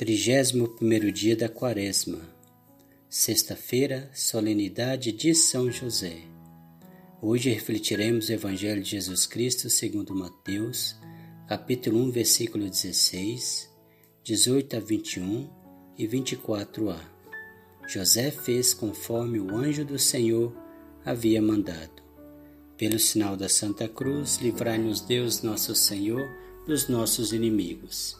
Trigésimo primeiro dia da Quaresma, sexta-feira, solenidade de São José. Hoje refletiremos o Evangelho de Jesus Cristo segundo Mateus, capítulo 1, versículo 16, 18 a 21 e 24a. José fez conforme o anjo do Senhor havia mandado. Pelo sinal da Santa Cruz, livrai-nos Deus nosso Senhor dos nossos inimigos.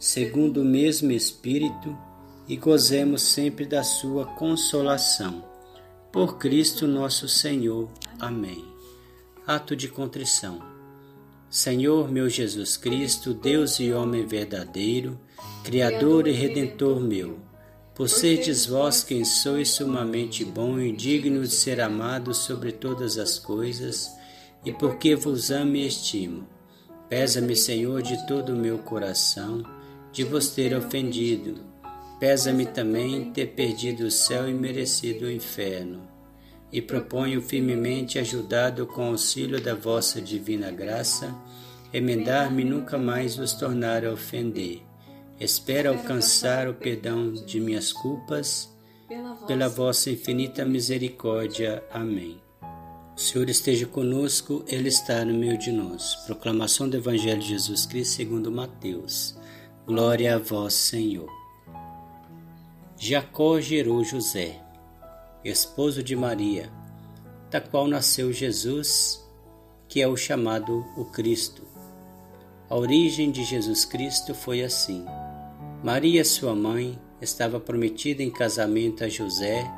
segundo o mesmo Espírito, e gozemos sempre da Sua consolação. Por Cristo nosso Senhor. Amém. Ato de contrição. Senhor meu Jesus Cristo, Deus e homem verdadeiro, Criador e Redentor meu, por serdes vós quem sois sumamente bom e digno de ser amado sobre todas as coisas, e porque vos amo e estimo, pesa-me, Senhor, de todo o meu coração, de vos ter ofendido. Pesa-me também ter perdido o céu e merecido o inferno. E proponho firmemente, ajudado com o auxílio da vossa divina graça, emendar-me nunca mais vos tornar a ofender. Espero alcançar o perdão de minhas culpas, pela vossa infinita misericórdia. Amém. O Senhor esteja conosco, Ele está no meio de nós. Proclamação do Evangelho de Jesus Cristo segundo Mateus. Glória a vós, Senhor. Jacó gerou José, esposo de Maria, da qual nasceu Jesus, que é o chamado o Cristo. A origem de Jesus Cristo foi assim. Maria, sua mãe, estava prometida em casamento a José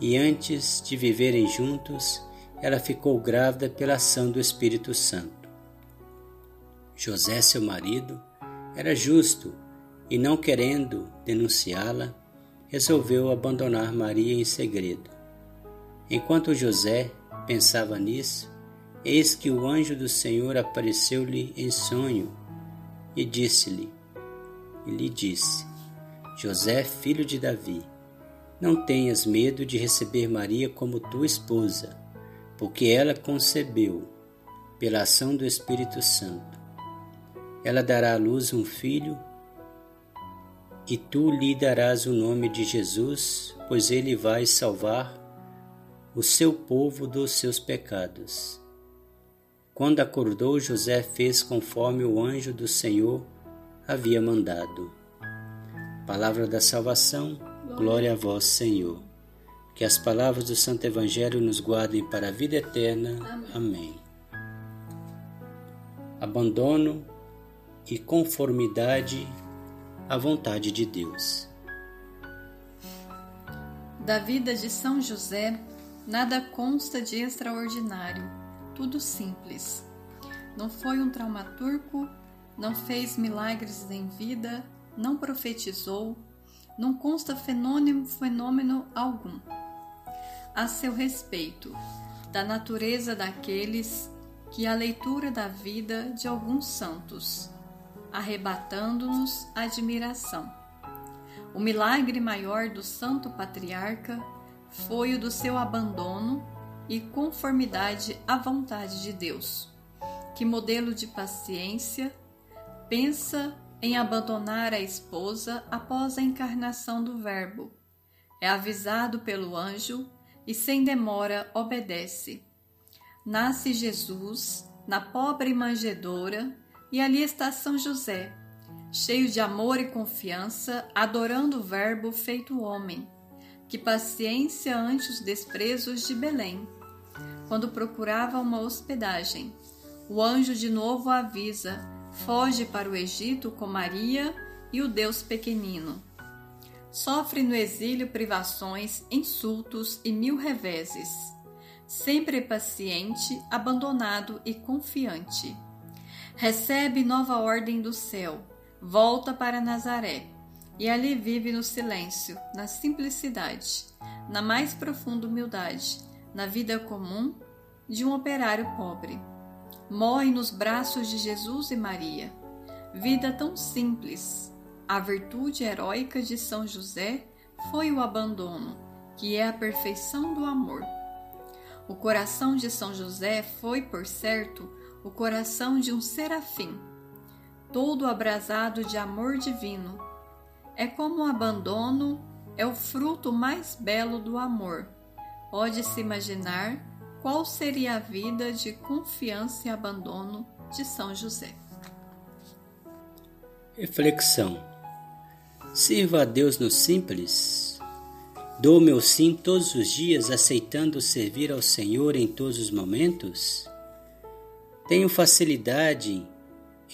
e antes de viverem juntos, ela ficou grávida pela ação do Espírito Santo. José, seu marido, era justo e, não querendo denunciá-la, resolveu abandonar Maria em segredo. Enquanto José pensava nisso, eis que o anjo do Senhor apareceu-lhe em sonho e disse-lhe, e lhe disse: José, filho de Davi, não tenhas medo de receber Maria como tua esposa, porque ela concebeu pela ação do Espírito Santo ela dará à luz um filho, e tu lhe darás o nome de Jesus, pois ele vai salvar o seu povo dos seus pecados. Quando acordou, José fez conforme o anjo do Senhor havia mandado. Palavra da salvação, glória a vós, Senhor. Que as palavras do Santo Evangelho nos guardem para a vida eterna. Amém. Abandono e conformidade à vontade de Deus. Da vida de São José, nada consta de extraordinário, tudo simples. Não foi um traumaturgo, não fez milagres em vida, não profetizou, não consta fenômeno, fenômeno algum. A seu respeito, da natureza daqueles que a leitura da vida de alguns santos arrebatando-nos admiração. O milagre maior do Santo Patriarca foi o do seu abandono e conformidade à vontade de Deus. Que modelo de paciência pensa em abandonar a esposa após a encarnação do Verbo. É avisado pelo anjo e sem demora obedece. Nasce Jesus na pobre manjedoura e ali está São José, cheio de amor e confiança, adorando o Verbo feito homem. Que paciência ante os desprezos de Belém. Quando procurava uma hospedagem, o anjo de novo avisa: foge para o Egito com Maria e o Deus pequenino. Sofre no exílio privações, insultos e mil reveses. Sempre paciente, abandonado e confiante recebe nova ordem do céu, volta para Nazaré, e ali vive no silêncio, na simplicidade, na mais profunda humildade, na vida comum de um operário pobre. Morre nos braços de Jesus e Maria. Vida tão simples. A virtude heróica de São José foi o abandono, que é a perfeição do amor. O coração de São José foi, por certo, o coração de um serafim, todo abrasado de amor divino. É como o abandono é o fruto mais belo do amor. Pode-se imaginar qual seria a vida de confiança e abandono de São José. Reflexão: Sirva a Deus no simples Dou meu sim todos os dias, aceitando servir ao Senhor em todos os momentos? Tenho facilidade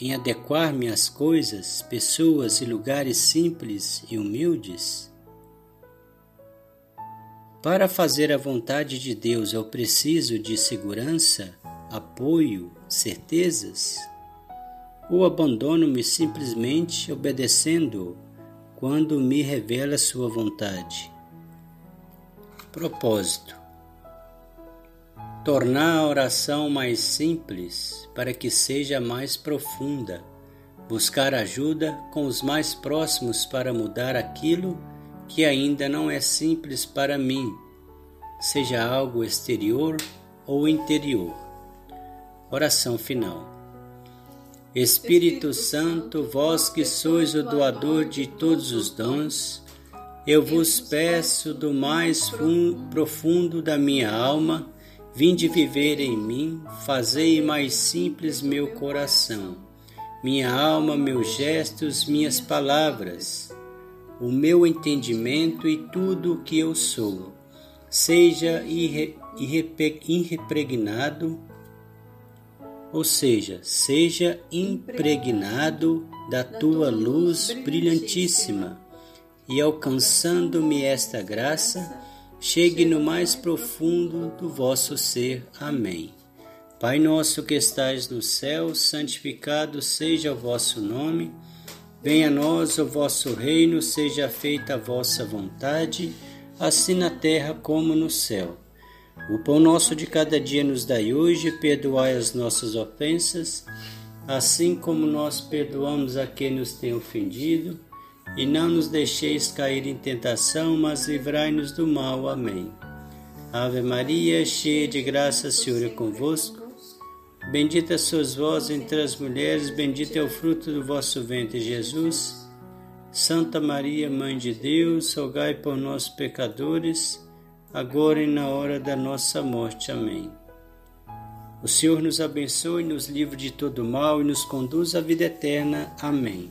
em adequar-me às coisas, pessoas e lugares simples e humildes? Para fazer a vontade de Deus, eu preciso de segurança, apoio, certezas? Ou abandono-me simplesmente obedecendo quando me revela Sua vontade? Propósito: Tornar a oração mais simples para que seja mais profunda. Buscar ajuda com os mais próximos para mudar aquilo que ainda não é simples para mim, seja algo exterior ou interior. Oração final. Espírito Santo, vós que sois o doador de todos os dons, eu vos peço do mais profundo da minha alma, vinde viver em mim, fazei mais simples meu coração, minha alma, meus gestos, minhas palavras, o meu entendimento e tudo o que eu sou. Seja irre, irre, irrepregnado, ou seja, seja impregnado da tua luz brilhantíssima. e alcançando-me esta graça, chegue no mais profundo do vosso ser. Amém. Pai nosso que estais no céu, santificado seja o vosso nome. Venha a nós o vosso reino, seja feita a vossa vontade, assim na terra como no céu. O pão nosso de cada dia nos dai hoje, perdoai as nossas ofensas, assim como nós perdoamos a quem nos tem ofendido e não nos deixeis cair em tentação, mas livrai-nos do mal. Amém. Ave Maria, cheia de graça, Senhor é convosco. Bendita sois vós entre as mulheres, bendito é o fruto do vosso ventre, Jesus. Santa Maria, Mãe de Deus, rogai por nós pecadores, agora e na hora da nossa morte. Amém. O Senhor nos abençoe, nos livre de todo mal e nos conduz à vida eterna. Amém.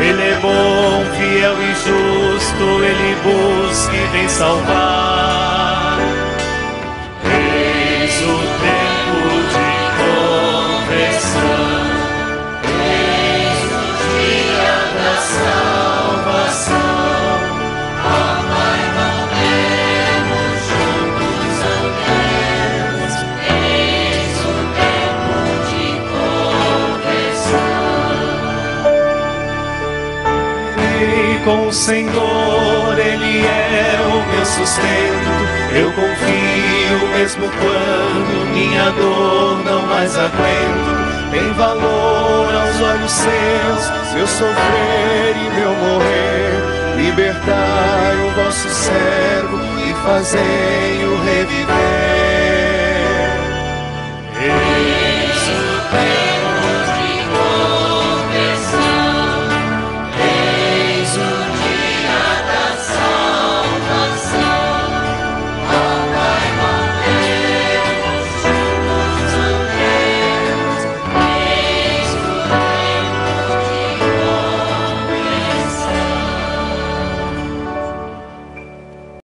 Ele é bom, fiel e justo, ele busca e vem salvar. Com o Senhor, Ele é o meu sustento. Eu confio mesmo quando minha dor não mais aguento. Tem valor aos olhos seus, meu sofrer e meu morrer. Libertai o vosso servo e fazei-o reviver.